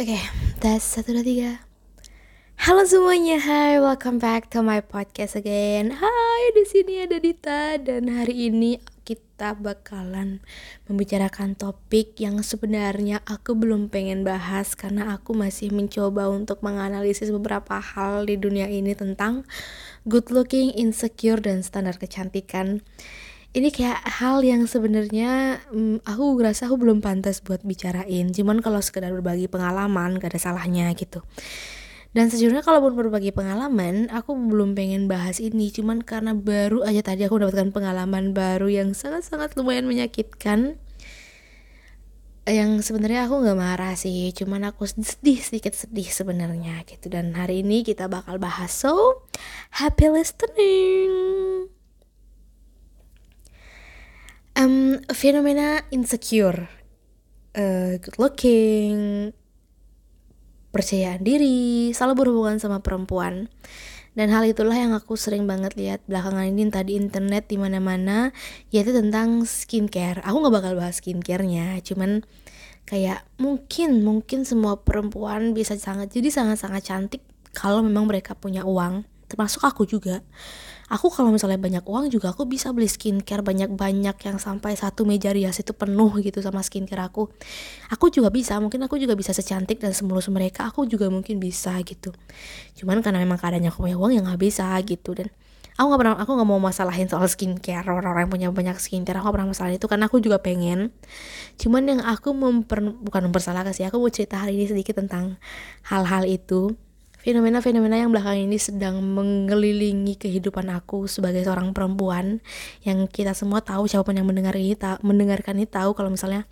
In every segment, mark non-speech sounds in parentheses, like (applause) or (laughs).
Oke, tes satu dua tiga. Halo semuanya, hai, welcome back to my podcast again. Hai, di sini ada Dita dan hari ini kita bakalan membicarakan topik yang sebenarnya aku belum pengen bahas karena aku masih mencoba untuk menganalisis beberapa hal di dunia ini tentang good looking, insecure dan standar kecantikan ini kayak hal yang sebenarnya um, aku ngerasa aku belum pantas buat bicarain. Cuman kalau sekedar berbagi pengalaman gak ada salahnya gitu. Dan sejujurnya kalau kalaupun berbagi pengalaman aku belum pengen bahas ini. Cuman karena baru aja tadi aku mendapatkan pengalaman baru yang sangat-sangat lumayan menyakitkan yang sebenarnya aku nggak marah sih. Cuman aku sedih sedikit sedih sebenarnya gitu. Dan hari ini kita bakal bahas so happy listening um, fenomena insecure. Uh, good looking percayaan diri selalu berhubungan sama perempuan. Dan hal itulah yang aku sering banget lihat belakangan ini tadi internet di mana-mana yaitu tentang skincare. Aku nggak bakal bahas skincarenya cuman kayak mungkin mungkin semua perempuan bisa sangat jadi sangat-sangat cantik kalau memang mereka punya uang. Termasuk aku juga aku kalau misalnya banyak uang juga aku bisa beli skincare banyak-banyak yang sampai satu meja rias itu penuh gitu sama skincare aku. Aku juga bisa mungkin aku juga bisa secantik dan semulus mereka aku juga mungkin bisa gitu. Cuman karena memang keadaannya aku punya uang yang nggak bisa gitu. Dan aku nggak pernah aku nggak mau masalahin soal skincare orang-orang yang punya banyak skincare aku gak pernah masalah itu karena aku juga pengen. Cuman yang aku memper bukan mempersalahkan sih aku mau cerita hari ini sedikit tentang hal-hal itu Fenomena-fenomena yang belakang ini sedang mengelilingi kehidupan aku sebagai seorang perempuan yang kita semua tahu siapa pun yang mendengar ini ta mendengarkan ini tahu kalau misalnya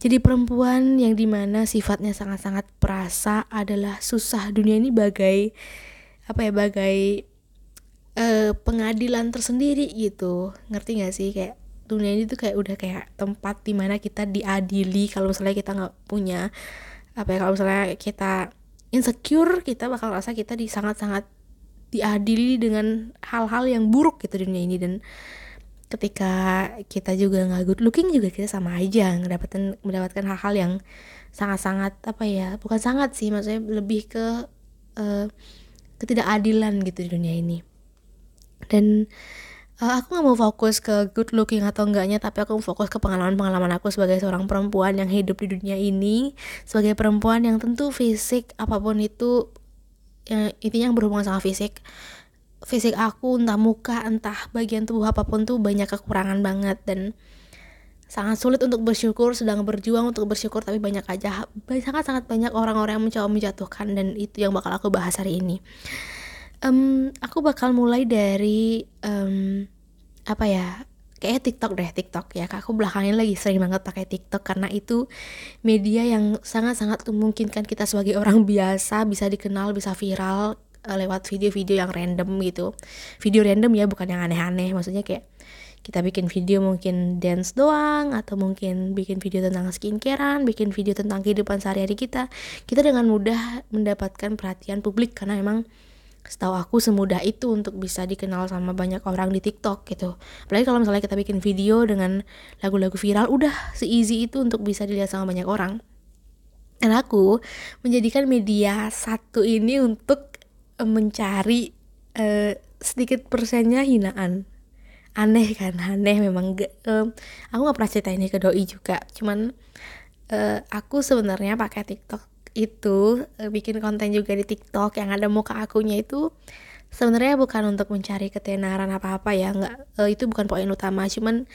jadi perempuan yang di mana sifatnya sangat-sangat perasa adalah susah dunia ini bagai apa ya bagai uh, pengadilan tersendiri gitu. Ngerti gak sih? Kayak dunia ini tuh kayak udah kayak tempat di mana kita diadili kalau misalnya kita nggak punya apa ya kalau misalnya kita insecure kita bakal rasa kita di sangat-sangat diadili dengan hal-hal yang buruk gitu di dunia ini. Dan ketika kita juga nggak good looking juga kita sama aja mendapatkan mendapatkan hal-hal yang sangat-sangat apa ya bukan sangat sih maksudnya lebih ke uh, ketidakadilan gitu di dunia ini. Dan uh, aku nggak mau fokus ke good looking atau enggaknya tapi aku mau fokus ke pengalaman-pengalaman aku sebagai seorang perempuan yang hidup di dunia ini sebagai perempuan yang tentu fisik apa pun itu yang intinya yang berhubungan sama fisik. Fisik aku entah muka entah bagian tubuh apa pun tuh banyak kekurangan banget dan sangat sulit untuk bersyukur sedang berjuang untuk bersyukur tapi banyak aja sangat sangat banyak orang-orang yang mencoba menjatuhkan dan itu yang bakal aku bahas hari ini um, aku bakal mulai dari um, apa ya kayak TikTok deh TikTok ya aku belakangnya lagi sering banget pakai TikTok karena itu media yang sangat-sangat memungkinkan kita sebagai orang (laughs) biasa bisa dikenal bisa viral uh, lewat video-video yang random gitu. Video random ya bukan yang aneh-aneh. Maksudnya kayak kita bikin video mungkin dance doang atau mungkin bikin video tentang skincarean, bikin video tentang kehidupan sehari-hari kita, kita dengan mudah mendapatkan perhatian publik karena memang setahu aku semudah itu untuk bisa dikenal sama banyak orang di TikTok gitu. Apalagi kalau misalnya kita bikin video dengan lagu-lagu viral, udah se-easy itu untuk bisa dilihat sama banyak orang. Dan aku menjadikan media satu ini untuk eh, mencari uh, sedikit persennya hinaan. Aneh kan, aneh memang. Gak, uh, aku gak pernah cerita ini ke doi juga. Cuman uh, aku sebenarnya pakai TikTok itu uh, bikin konten juga di TikTok yang ada muka akunya itu sebenarnya bukan untuk mencari ketenaran apa-apa ya nggak uh, itu bukan poin utama. Cuman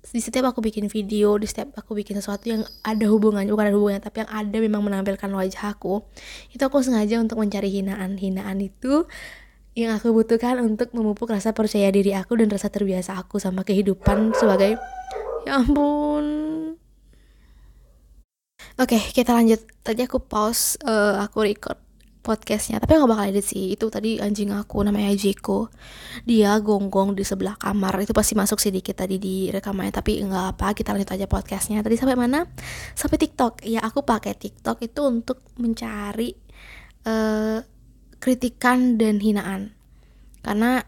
di setiap aku bikin video di setiap aku bikin sesuatu yang ada hubungannya bukan ada hubungannya tapi yang ada memang menampilkan wajah aku itu aku sengaja untuk mencari hinaan hinaan itu yang aku butuhkan untuk memupuk rasa percaya diri aku dan rasa terbiasa aku sama kehidupan sebagai ya ampun Oke, okay, kita lanjut. Tadi aku pause, uh, aku record podcastnya, tapi nggak bakal edit sih. Itu tadi anjing aku namanya Jeko. Dia gonggong di sebelah kamar. Itu pasti masuk sedikit tadi di rekamannya, tapi nggak apa. Kita lanjut aja podcastnya. Tadi sampai mana? Sampai TikTok. Ya, aku pakai TikTok itu untuk mencari uh, kritikan dan hinaan. Karena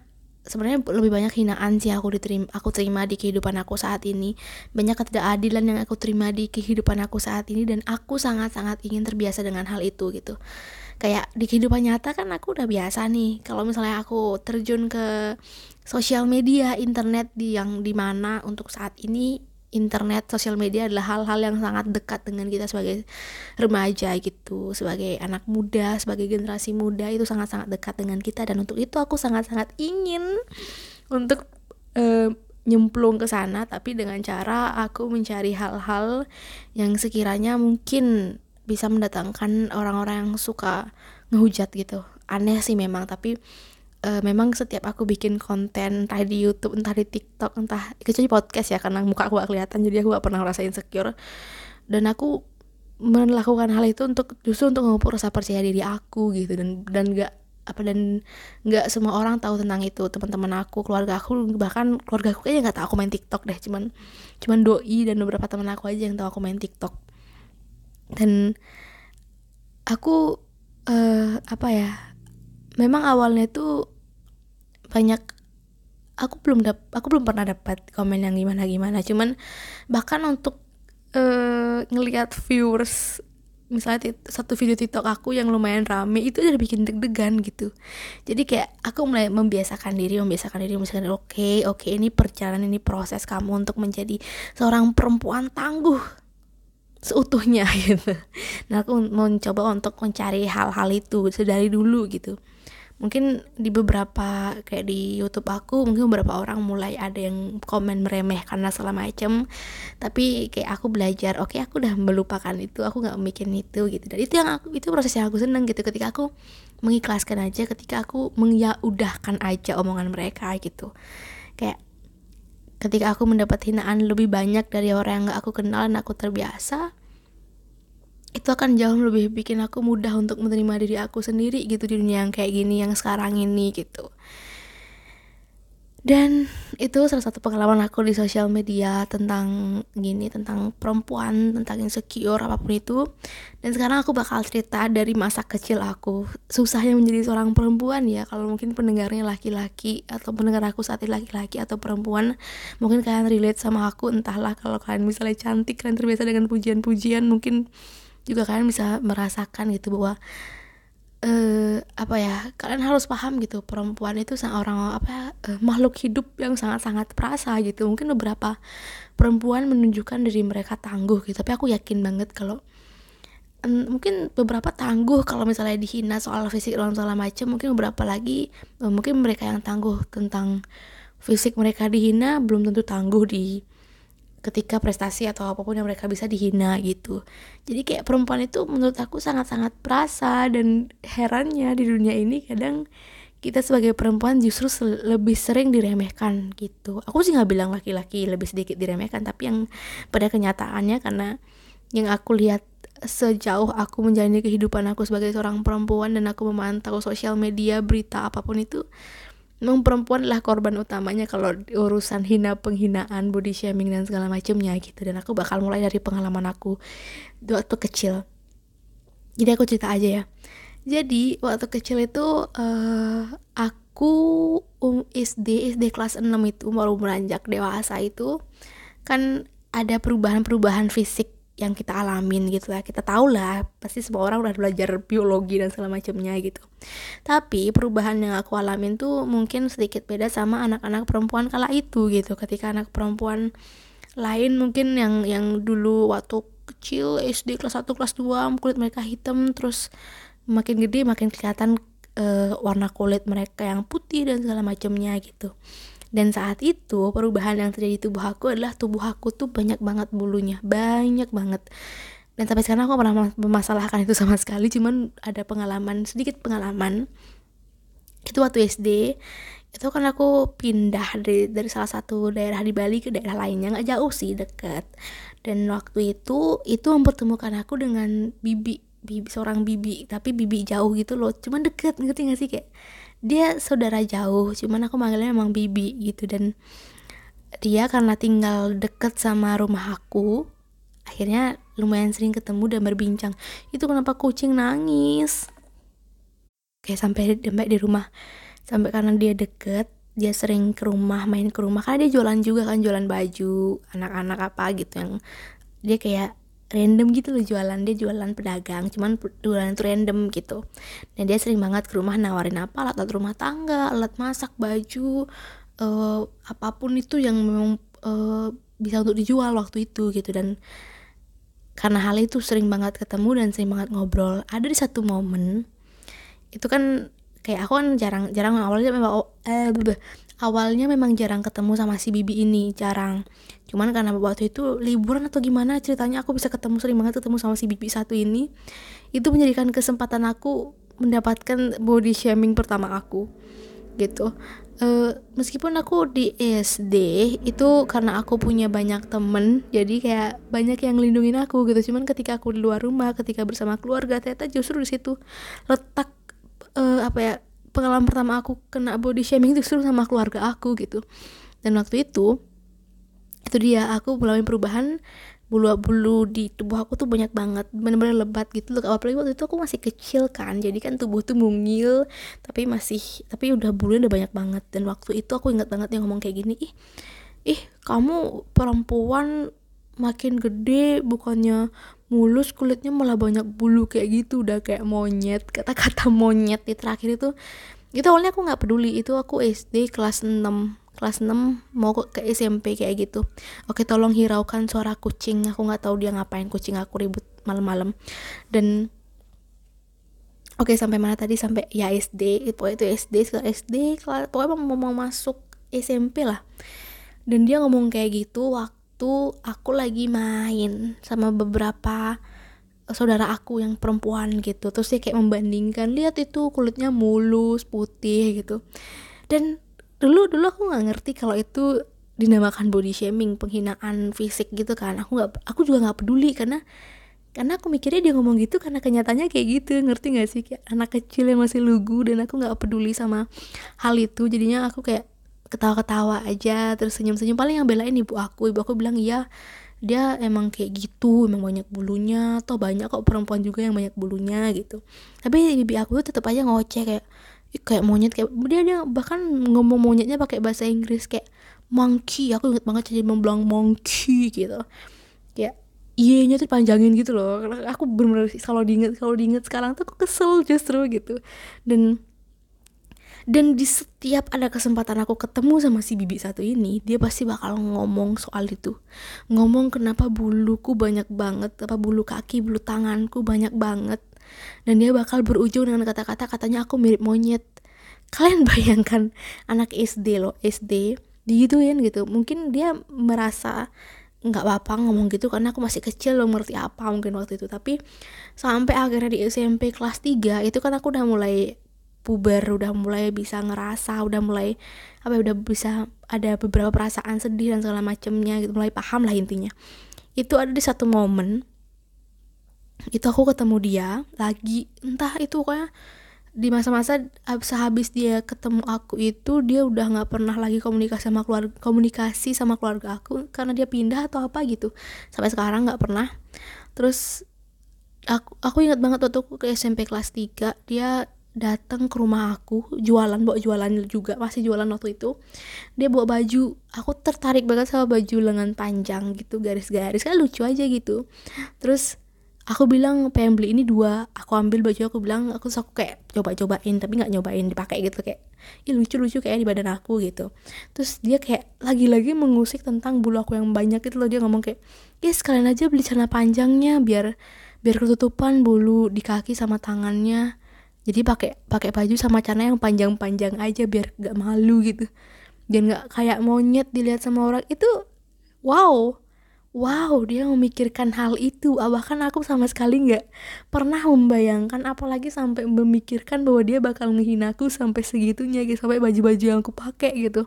sebenarnya lebih banyak hinaan sih aku diterima aku terima di kehidupan aku saat ini. Banyak ketidakadilan yang aku terima di kehidupan aku saat ini dan aku sangat-sangat ingin terbiasa dengan hal itu gitu. Kayak di kehidupan nyata kan aku udah biasa nih. Kalau misalnya aku terjun ke sosial media internet di yang di mana untuk saat ini internet, sosial media adalah hal-hal yang sangat dekat dengan kita sebagai remaja gitu, sebagai anak muda, sebagai generasi muda itu sangat-sangat dekat dengan kita dan untuk itu aku sangat-sangat ingin untuk uh, nyemplung ke sana tapi dengan cara aku mencari hal-hal yang sekiranya mungkin bisa mendatangkan orang-orang yang suka ngehujat gitu. Aneh sih memang tapi uh, memang setiap aku bikin konten entah di YouTube entah di TikTok entah kecuali podcast ya karena muka aku gak kelihatan jadi aku gak pernah ngerasa insecure. Dan aku melakukan hal itu untuk justru untuk mengukur rasa percaya diri aku gitu dan dan gak apa dan nggak semua orang tahu tentang itu. Teman-teman aku keluarga aku bahkan keluarga aku kayaknya nggak tahu aku main TikTok deh cuman cuman doi dan beberapa teman aku aja yang tahu aku main TikTok. Dan aku uh, apa ya memang awalnya tuh banyak aku belum dap aku belum pernah dapat komen yang gimana gimana. Cuman bahkan untuk uh, ngelihat viewers misalnya satu video TikTok aku yang lumayan rame itu udah bikin deg-degan gitu. Jadi kayak aku mulai membiasakan diri membiasakan diri diri oke okay, oke okay, ini perjalanan ini proses kamu untuk menjadi seorang perempuan tangguh seutuhnya (laughs) gitu. Nah aku mencoba untuk mencari hal-hal itu sedari dulu gitu mungkin di beberapa kayak di YouTube aku mungkin beberapa orang mulai ada yang komen meremeh karena segala macem. Tapi kayak aku belajar oke okay, aku udah melupakan itu aku nggak mikirin itu gitu. Dan itu yang aku itu proses yang aku seneng gitu ketika aku mengikhlaskan aja ketika aku mengyudahkan aja omongan mereka gitu. Kayak ketika aku mendapat hinaan lebih banyak dari orang yang gak aku kenal dan aku terbiasa itu akan jauh lebih bikin aku mudah untuk menerima diri aku sendiri gitu di dunia yang kayak gini yang sekarang ini gitu. Dan itu salah satu pengalaman aku di sosial media tentang gini tentang perempuan tentang insecure apa pun itu. Dan sekarang aku bakal cerita dari masa kecil aku. Susahnya menjadi seorang perempuan ya. Kalau mungkin pendengarnya laki-laki atau pendengar aku saat ini laki-laki atau perempuan mungkin kalian relate sama aku. Entahlah kalau kalian misalnya cantik kalian terbiasa dengan pujian-pujian mungkin juga kalian bisa merasakan gitu bahwa uh, apa ya kalian harus paham gitu perempuan itu orang apa uh, makhluk hidup yang sangat-sangat perasa gitu. Mungkin beberapa perempuan menunjukkan diri mereka tangguh gitu tapi aku yakin banget kalau mungkin beberapa tangguh kalau misalnya dihina soal fisik dan segala macam mungkin beberapa lagi uh, mungkin mereka yang tangguh tentang fisik mereka dihina belum tentu tangguh di ketika prestasi atau apa pun yang mereka bisa dihina gitu. Jadi kayak perempuan itu menurut aku sangat-sangat perasa dan herannya di dunia ini kadang kita sebagai perempuan justru lebih sering diremehkan gitu. Aku sih nggak bilang laki-laki lebih sedikit diremehkan tapi yang pada kenyataannya karena yang aku lihat sejauh aku menjalani kehidupan aku sebagai seorang perempuan dan aku memantau sosial media berita apa pun itu memang perempuan adalah korban utamanya kalau urusan hina penghinaan body shaming dan segala macamnya gitu. Dan aku bakal mulai dari pengalaman aku waktu kecil. Jadi aku cerita aja ya. Jadi waktu kecil itu uh, aku um, SD SD kelas 6 itu baru beranjak dewasa itu kan ada perubahan-perubahan fisik yang kita alamin gitu lah. Kita tahu lah pasti semua orang udah belajar biologi dan segala macamnya gitu. Tapi perubahan yang aku alamin tuh mungkin sedikit beda sama anak-anak perempuan kala itu gitu. Ketika anak perempuan lain mungkin yang yang dulu waktu kecil SD kelas 1 kelas 2 kulit mereka hitam terus makin gede makin kelihatan uh, warna kulit mereka yang putih dan segala macamnya gitu dan saat itu perubahan yang terjadi di tubuh aku adalah tubuh aku tuh banyak banget bulunya, banyak banget. Dan sampai sekarang aku pernah memasalahkan itu sama sekali, cuman ada pengalaman sedikit pengalaman. Itu waktu SD, itu kan aku pindah dari dari salah satu daerah di Bali ke daerah lainnya nggak jauh sih deket dan waktu itu itu mempertemukan aku dengan bibi bibi seorang bibi tapi bibi jauh gitu loh cuman deket ngerti gak sih kayak dia saudara jauh cuman aku manggilnya emang bibi gitu. Dan dia karena tinggal deket sama rumah aku akhirnya lumayan sering ketemu dan berbincang. Itu kenapa kucing nangis. Kayak sampai sampai di rumah. Sampai karena dia deket dia sering ke rumah main ke rumah. Karena dia jualan juga kan jualan baju anak-anak apa gitu yang dia kayak random gitu loh jualan dia jualan pedagang cuman jualan itu random gitu. Dan dia sering banget ke rumah nawarin apa alat-alat rumah tangga alat masak baju uh, apa pun itu yang memang uh, bisa untuk dijual waktu itu gitu. Dan karena hal itu sering banget ketemu dan sering banget ngobrol. Ada di satu momen itu kan kayak aku kan jarang jarang awalnya memang eh, awalnya memang jarang ketemu sama si bibi ini jarang. Cuman karena waktu itu liburan atau gimana ceritanya aku bisa ketemu sering banget ketemu sama si bibi satu ini. Itu menjadikan kesempatan aku mendapatkan body shaming pertama aku gitu. Uh, meskipun aku di SD itu karena aku punya banyak temen jadi kayak banyak yang lindungin aku gitu. Cuman ketika aku di luar rumah ketika bersama keluarga ternyata justru di situ letak uh, apa ya pengalaman pertama aku kena body shaming justru sama keluarga aku gitu. Dan waktu itu itu dia aku mulai perubahan bulu-bulu di tubuh aku tuh banyak banget bener-bener lebat gitu loh. Apalagi waktu itu aku masih kecil kan jadi kan tubuh tuh mungil tapi masih tapi udah bulunya udah banyak banget. Dan waktu itu aku ingat banget yang ngomong kayak gini ih ih kamu perempuan makin gede bukannya mulus kulitnya malah banyak bulu kayak gitu udah kayak monyet kata-kata (laughs) monyet di terakhir itu. Itu awalnya aku nggak peduli itu aku SD kelas 6 kelas 6 mau ke SMP kayak gitu. Oke tolong hiraukan suara kucing aku nggak tahu dia ngapain kucing aku ribut malam-malam. Dan oke sampai mana tadi? Sampai ya SD pokoknya itu SD setelah SD pokoknya mau, mau masuk SMP lah. Dan dia ngomong kayak gitu waktu aku lagi main sama beberapa saudara aku yang perempuan gitu. Terus dia kayak membandingkan lihat itu kulitnya mulus putih gitu. Dan dulu dulu aku nggak ngerti kalau itu dinamakan body shaming penghinaan fisik gitu kan. Aku nggak aku juga nggak peduli karena karena aku mikirnya dia ngomong gitu karena kenyataannya kayak gitu. Ngerti gak sih? Kayak anak kecil yang masih lugu dan aku nggak peduli sama hal itu. Jadinya aku kayak ketawa-ketawa aja terus senyum-senyum. Paling yang belain ibu aku. Ibu aku bilang iya dia emang kayak gitu emang banyak bulunya. Atau banyak kok perempuan juga yang banyak bulunya gitu. Tapi ibu aku tuh tetap aja ngoceh kayak kayak monyet kayak dia dia bahkan ngomong monyetnya pakai bahasa Inggris kayak monkey. Aku inget banget jadi membilang monkey gitu. Kayak iya nya tuh panjangin gitu loh. Aku bener-bener kalau diinget kalau diinget sekarang tuh aku kesel justru gitu. Dan dan di setiap ada kesempatan aku ketemu sama si bibi satu ini dia pasti bakal ngomong soal itu. Ngomong kenapa buluku banyak banget apa bulu kaki bulu tanganku banyak banget. Dan dia bakal berujung dengan kata-kata katanya aku mirip monyet. Kalian (laughs) bayangkan anak SD loh SD digituin gitu. Mungkin dia merasa nggak apa-apa ngomong gitu karena aku masih kecil loh ngerti apa mungkin waktu itu. Tapi sampai akhirnya di SMP kelas 3 itu kan aku udah mulai puber udah mulai bisa ngerasa udah mulai apa ya, udah bisa ada beberapa perasaan sedih dan segala macemnya gitu mulai paham lah intinya. Itu ada di satu momen itu aku ketemu dia lagi entah itu pokoknya di masa-masa sehabis dia ketemu aku itu dia udah nggak pernah lagi komunikasi sama keluarga komunikasi sama keluarga aku karena dia pindah atau apa gitu. Sampai sekarang nggak pernah. Terus aku aku ingat banget waktu aku ke SMP kelas 3 dia datang ke rumah aku jualan bawa jualan juga masih jualan waktu itu. Dia bawa baju aku tertarik banget sama baju lengan panjang gitu garis-garis. Kan lucu aja gitu. Terus aku bilang pengen beli ini dua. Aku ambil baju aku bilang aku aku kayak coba-cobain tapi nggak nyobain dipakai gitu kayak ih lucu-lucu kayak di badan aku gitu. Terus dia kayak lagi-lagi mengusik tentang bulu aku yang banyak itu loh. Dia ngomong kayak ya sekalian aja beli celana panjangnya biar biar ketutupan bulu di kaki sama tangannya jadi pakai pakai baju sama celana yang panjang-panjang aja biar gak malu gitu. Dan nggak kayak monyet dilihat sama orang. Itu wow. Wow dia memikirkan hal itu. Ah, bahkan aku sama sekali nggak pernah membayangkan apalagi sampai memikirkan bahwa dia bakal menghinaku sampai segitunya gitu sampai baju-baju yang aku pakai gitu.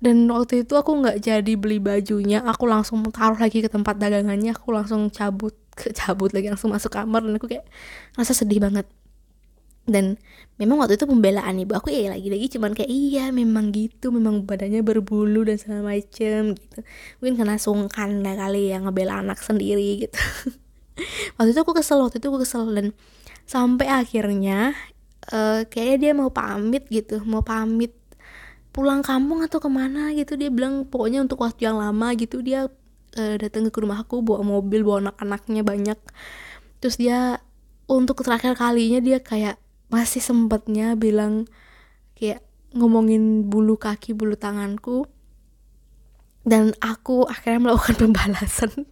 Dan waktu itu aku nggak jadi beli bajunya. Aku langsung taruh lagi ke tempat dagangannya. Aku langsung cabut ke (laughs) cabut lagi langsung masuk kamar. Dan aku kayak rasa sedih banget dan memang waktu itu pembelaan ibu aku ya lagi-lagi cuman kayak iya memang gitu memang badannya berbulu dan segala macem gitu. Mungkin karena sungkan lah kali ya ngebela anak sendiri gitu. (laughs) Waktu itu aku kesel waktu itu aku kesel. Dan sampai akhirnya uh, kayaknya dia mau pamit gitu. Mau pamit pulang kampung atau ke mana gitu. Dia bilang pokoknya untuk waktu yang lama gitu. Dia uh, datang ke rumah aku bawa mobil bawa anak-anaknya banyak. Terus dia untuk terakhir kalinya dia kayak masih sempatnya bilang kayak ngomongin bulu kaki bulu tanganku. Dan aku akhirnya melakukan (laughs) pembalasan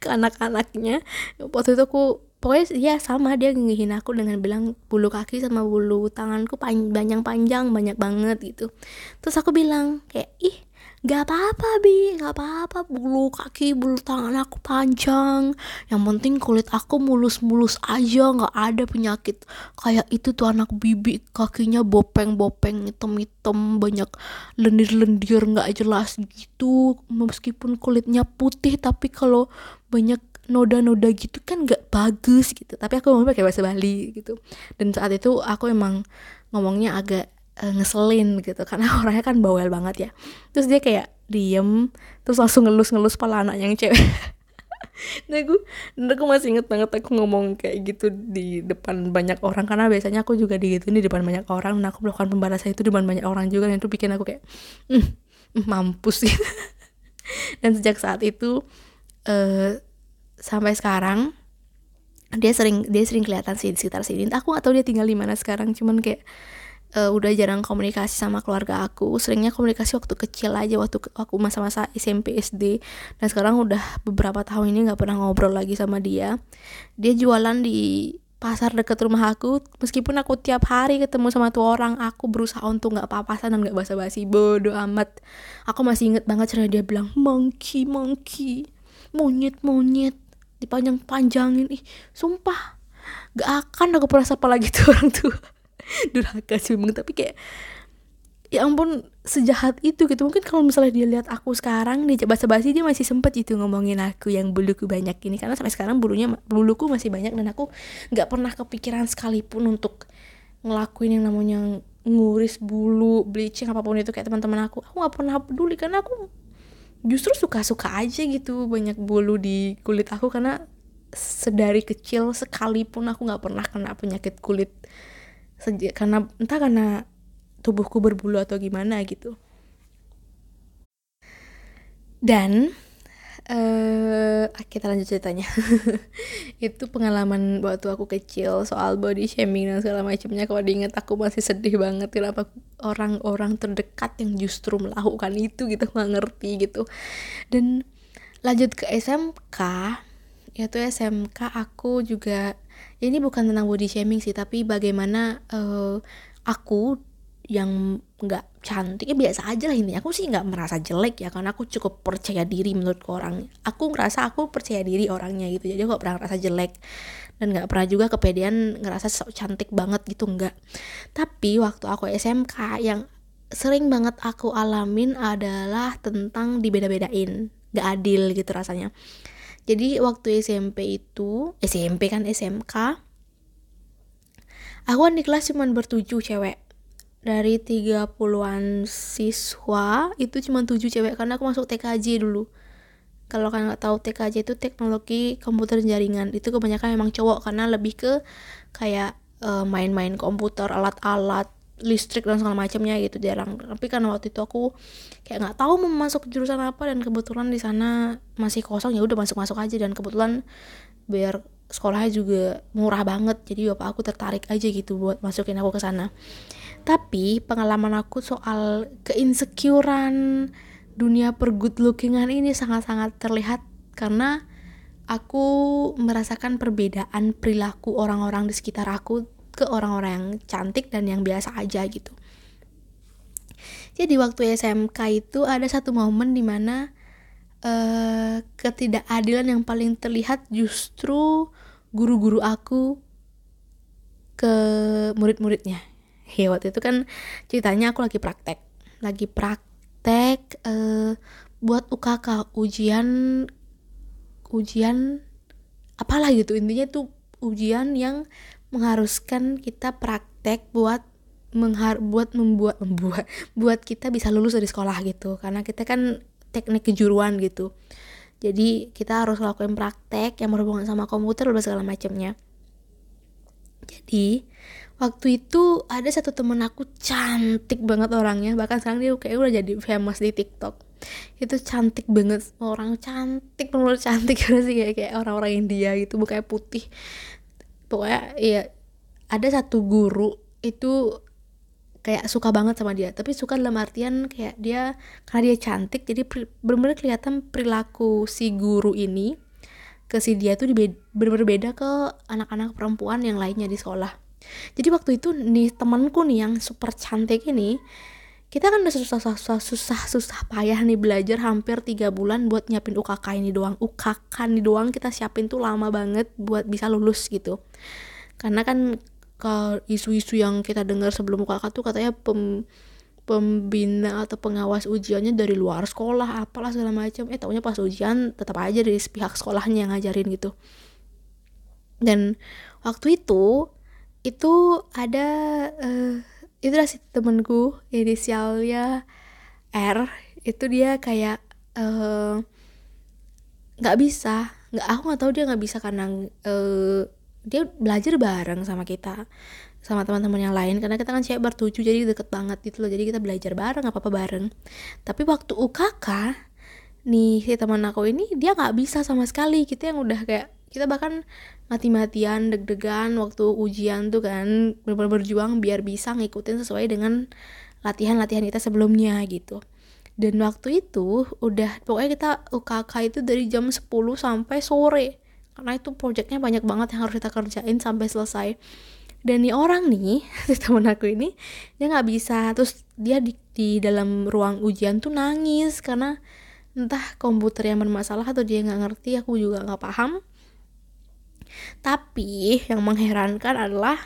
ke anak-anaknya. Waktu itu aku pokoknya ya sama dia ngihin aku dengan bilang bulu kaki sama bulu tanganku panjang panjang banyak banget gitu. Terus aku bilang kayak ih gak apa-apa bi. Gak apa-apa. Bulu kaki bulu tangan aku panjang. Yang penting kulit aku mulus-mulus aja. Gak ada penyakit kayak itu tuh anak bibi kakinya bopeng-bopeng hitam-hitam banyak lendir-lendir. Gak jelas gitu. Meskipun kulitnya putih tapi kalau banyak noda-noda gitu kan gak bagus gitu. Tapi aku ngomong pakai bahasa Bali gitu. Dan saat itu aku emang ngomongnya agak uh, ngeselin gitu karena (laughs) orangnya kan bawel banget ya. Terus dia kayak diem terus langsung ngelus-ngelus pala anak yang cewek. (laughs) Nah aku dan aku masih inget banget aku ngomong kayak gitu di depan banyak orang karena biasanya aku juga di gitu di depan banyak orang dan aku melakukan pembalasan itu di depan banyak orang juga dan itu bikin aku kayak mm, mampus. Gitu (laughs) dan sejak saat itu uh, sampai sekarang dia sering dia sering kelihatan sih di sekitar sini. Aku gak tahu dia tinggal di mana sekarang cuman kayak uh, udah jarang komunikasi sama keluarga aku. Seringnya komunikasi waktu kecil aja waktu aku masa-masa SMP SD dan sekarang udah beberapa tahun ini nggak pernah ngobrol lagi sama dia. Dia jualan di pasar deket rumah aku. Meskipun aku tiap hari ketemu sama tuh orang aku berusaha untuk nggak papasan dan nggak basa-basi. Bodoh amat. Aku masih inget banget cara dia bilang monkey monkey. Monyet monyet. Dipanjang-panjangin. Ih sumpah. Gak akan aku pernah sapa lagi tuh (laughs) orang tua (laughs) durhaka sih memang tapi kayak ya ampun sejahat itu gitu. Mungkin kalau misalnya dia lihat aku sekarang dia coba sebasi dia masih sempet itu ngomongin aku yang buluku banyak ini. Karena sampai sekarang bulunya buluku masih banyak dan aku nggak pernah kepikiran sekalipun untuk ngelakuin yang namanya nguris bulu bleaching apa pun itu. Kayak teman-teman aku aku nggak pernah peduli karena aku justru suka-suka aja gitu banyak bulu di kulit aku. Karena sedari kecil sekalipun aku nggak pernah kena penyakit kulit sejak karena entah karena tubuhku berbulu atau gimana gitu. Dan uh, kita lanjut ceritanya. (laughs) Itu pengalaman waktu aku kecil soal body shaming dan segala macamnya. Kalau diingat aku masih sedih banget kenapa orang-orang terdekat yang justru melakukan itu gitu nggak ngerti gitu. Dan lanjut ke SMK yaitu SMK aku juga ini bukan tentang body shaming sih tapi bagaimana uh, aku yang nggak cantik ya biasa aja lah ini aku sih nggak merasa jelek ya karena aku cukup percaya diri menurut orang. Aku ngerasa aku percaya diri orangnya gitu jadi aku gak pernah ngerasa jelek. Dan nggak pernah juga kepedean ngerasa sok cantik banget gitu nggak. Tapi waktu aku SMK yang sering banget aku alamin adalah tentang dibeda-bedain gak adil gitu rasanya jadi waktu SMP itu SMP kan SMK aku kan di kelas cuma bertujuh cewek. Dari 30-an siswa itu cuma 7 cewek karena aku masuk TKJ dulu. Kalau kalian nggak tahu TKJ itu teknologi komputer jaringan. Itu kebanyakan memang cowok karena lebih ke kayak uh, main-main komputer alat-alat listrik dan segala macamnya gitu jarang. Tapi karena waktu itu aku kayak nggak tahu mau masuk jurusan apa dan kebetulan di sana masih kosong ya udah masuk masuk aja. Dan kebetulan biar sekolahnya juga murah banget jadi bapak aku tertarik aja gitu buat masukin aku ke sana. Tapi pengalaman aku soal keinsecurean dunia per good lookingan ini sangat-sangat terlihat karena aku merasakan perbedaan perilaku orang-orang di sekitar aku ke orang-orang yang cantik dan yang biasa aja gitu. Jadi waktu SMK itu ada satu momen di mana uh, ketidakadilan yang paling terlihat justru guru-guru aku ke murid-muridnya ya waktu itu kan ceritanya aku lagi praktek lagi praktek uh, buat UKK ujian ujian apalah gitu intinya tuh ujian yang mengharuskan kita praktek buat menghar buat membuat membuat buat kita bisa lulus dari sekolah gitu. Karena kita kan teknik kejuruan gitu. Jadi kita harus lakuin praktek yang berhubungan sama komputer dan segala macamnya. Jadi waktu itu ada satu temen aku cantik banget orangnya. Bahkan sekarang dia kayak udah jadi famous di TikTok. Itu cantik banget. Orang cantik bener cantik (laughs) sih. Kayak kayak orang-orang India gitu. Bukannya putih pokoknya ya ada satu guru itu kayak suka banget sama dia tapi suka dalam artian kayak dia karena dia cantik jadi bener-bener kelihatan perilaku si guru ini ke si dia tuh bener-bener beda ke anak-anak perempuan yang lainnya di sekolah. Jadi waktu itu nih temanku nih yang super cantik ini kita kan udah susah susah susah susah payah nih belajar hampir tiga bulan buat nyiapin UKK ini doang. UKK ini doang kita siapin tuh lama banget buat bisa lulus gitu. Karena kan ke isu-isu yang kita dengar sebelum UKK tuh katanya pem pembina atau pengawas ujiannya dari luar sekolah apalah segala macam. Eh taunya pas ujian tetap aja dari pihak sekolahnya yang ngajarin gitu. Dan waktu itu itu ada uh, itu lah si temenku inisialnya R. Itu dia kayak eh, nggak uh, bisa. Nggak aku nggak tahu dia nggak bisa karena uh, dia belajar bareng sama kita sama teman-teman yang lain. Karena kita kan cewek bertujuh jadi deket banget gitu loh. Jadi kita belajar bareng apa apa bareng. Tapi waktu UKK nih si teman aku ini dia nggak bisa sama sekali kita yang udah kayak kita bahkan mati-matian deg-degan waktu ujian tuh kan. Benar-benar berjuang biar bisa ngikutin sesuai dengan latihan-latihan kita sebelumnya gitu. Dan waktu itu udah pokoknya kita UKK itu dari jam 10 sampai sore. Karena itu projectnya banyak banget yang harus kita kerjain sampai selesai. Dan nih orang nih (laughs) si temen aku ini dia nggak bisa. Terus dia di, di dalam ruang ujian tuh nangis karena entah komputer yang bermasalah atau dia nggak ngerti aku juga nggak paham tapi yang mengherankan adalah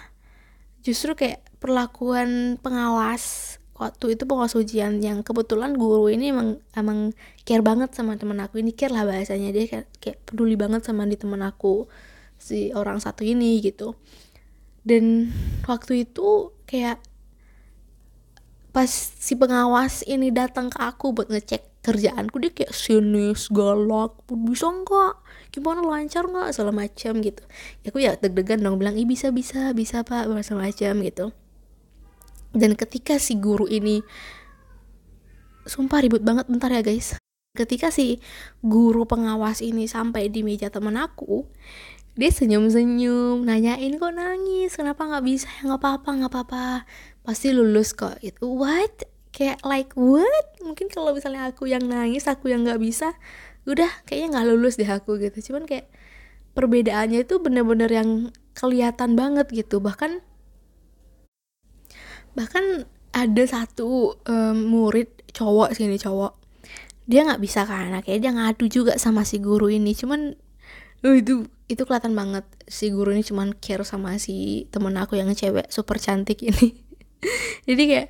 justru kayak perlakuan pengawas waktu itu pengawas ujian yang kebetulan guru ini emang emang care banget sama temen aku. Ini care lah bahasanya. Dia kayak, kayak peduli banget sama di temen aku si orang satu ini gitu. Dan waktu itu kayak pas si pengawas ini datang ke aku buat ngecek kerjaanku dia kayak sinis galak bisa enggak gimana lancar nggak? Segala macam gitu. Ya aku ya deg-degan dong bilang ih bisa bisa bisa pak segala macam gitu. Dan ketika si guru ini sumpah ribut banget bentar ya guys. Ketika si guru pengawas ini sampai di meja temen aku dia senyum-senyum nanyain kok nangis? Kenapa nggak bisa? Nggak apa-apa nggak apa-apa. Pasti lulus kok. Itu what kayak like what? Mungkin kalau misalnya aku yang nangis aku yang nggak bisa udah kayaknya nggak lulus deh aku gitu. Cuman kayak perbedaannya itu bener-bener yang kelihatan banget gitu. Bahkan bahkan ada satu um, murid cowok sini cowok. Dia nggak bisa kan kayak dia ngadu juga sama si guru ini. Cuman uh, itu itu kelihatan banget si guru ini cuman care sama si temen aku yang cewek super cantik ini. (laughs) Jadi kayak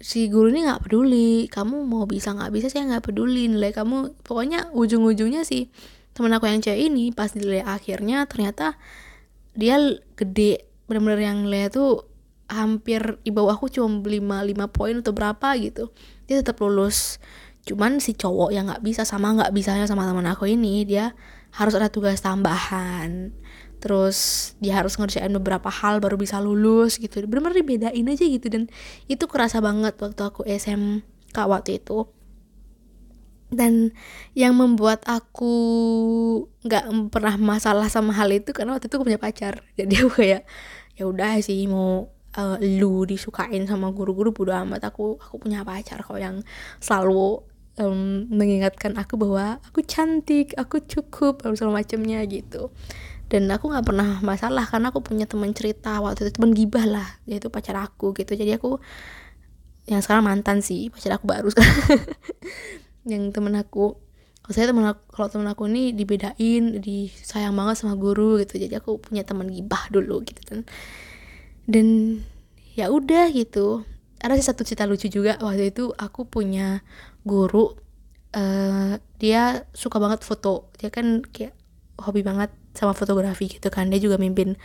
si guru ini nggak peduli. Kamu mau bisa nggak bisa saya nggak peduli. Nilai kamu pokoknya ujung-ujungnya sih temen aku yang cewek ini pas nilai akhirnya ternyata dia gede. Bener-bener yang nilai tuh hampir di aku cuma lima lima poin atau berapa gitu. Dia tetap lulus. Cuman si cowok yang nggak bisa sama nggak bisanya sama teman aku ini dia harus ada tugas tambahan terus dia harus ngerjain beberapa hal baru bisa lulus gitu. Bener-bener dibedain aja gitu. Dan itu kerasa banget waktu aku SMK waktu itu. Dan yang membuat aku nggak pernah masalah sama hal itu karena waktu itu aku punya pacar. Jadi aku kayak ya udah sih mau uh, lu disukain sama guru-guru bodo amat. Aku aku punya pacar kok yang selalu um, mengingatkan aku bahwa aku cantik aku cukup segala macamnya gitu dan aku nggak pernah masalah karena aku punya teman cerita waktu itu teman gibah lah yaitu pacar aku gitu. Jadi aku yang sekarang mantan sih pacar aku baru sekarang. (laughs) Yang temen aku kalau saya temen aku kalau temen aku ini dibedain disayang banget sama guru gitu. Jadi aku punya teman gibah dulu gitu kan. Dan ya udah gitu. Ada sih satu cerita lucu juga waktu itu aku punya guru uh, dia suka banget foto. Dia kan kayak hobi banget sama fotografi gitu kan. Dia juga mimpin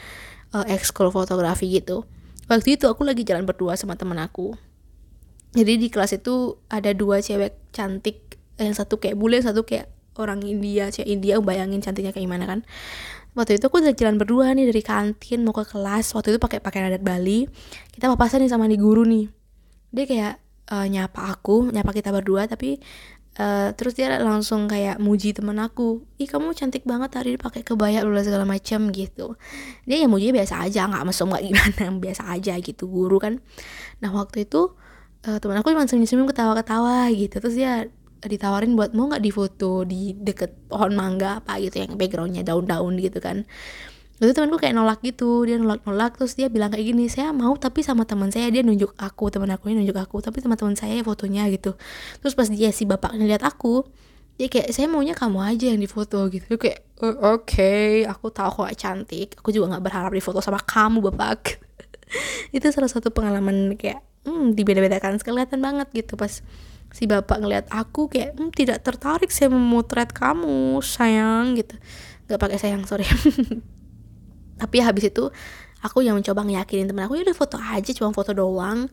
uh, ekskul fotografi gitu. Waktu itu aku lagi jalan berdua sama teman aku. Jadi di kelas itu ada dua cewek cantik yang satu kayak bule satu kayak orang India. Cewek India bayangin cantiknya kayak gimana kan. Waktu itu aku udah jalan berdua nih dari kantin mau ke kelas. Waktu itu pakai pakaian adat Bali. Kita papasan nih sama di guru nih. Dia kayak uh, nyapa aku nyapa kita berdua. Tapi uh, terus dia langsung kayak muji temen aku ih kamu cantik banget hari ini pakai kebaya lula segala macam gitu. Dia ya muji biasa aja nggak mesum nggak gimana (laughs) biasa aja gitu guru kan. Nah waktu itu uh, teman aku cuma senyum-senyum ketawa-ketawa gitu. Terus dia ditawarin buat mau nggak difoto di deket pohon mangga apa gitu yang backgroundnya daun-daun gitu kan Lalu temanku kayak nolak gitu, dia nolak-nolak terus dia bilang kayak gini, saya mau tapi sama teman saya dia nunjuk aku, teman aku ini nunjuk aku, tapi sama teman saya fotonya gitu. Terus pas dia si bapaknya lihat aku, dia kayak saya maunya kamu aja yang difoto gitu. Dia kayak oh, oke, okay, aku tahu kok cantik, aku juga nggak berharap difoto sama kamu bapak. (laughs) itu salah satu pengalaman kayak hmm, dibeda-bedakan kelihatan banget gitu pas si bapak ngeliat aku kayak hmm, tidak tertarik saya memotret kamu sayang gitu nggak pakai sayang sorry (laughs) tapi habis itu aku yang mencoba ngeyakinin temen aku ya udah foto aja cuma foto doang.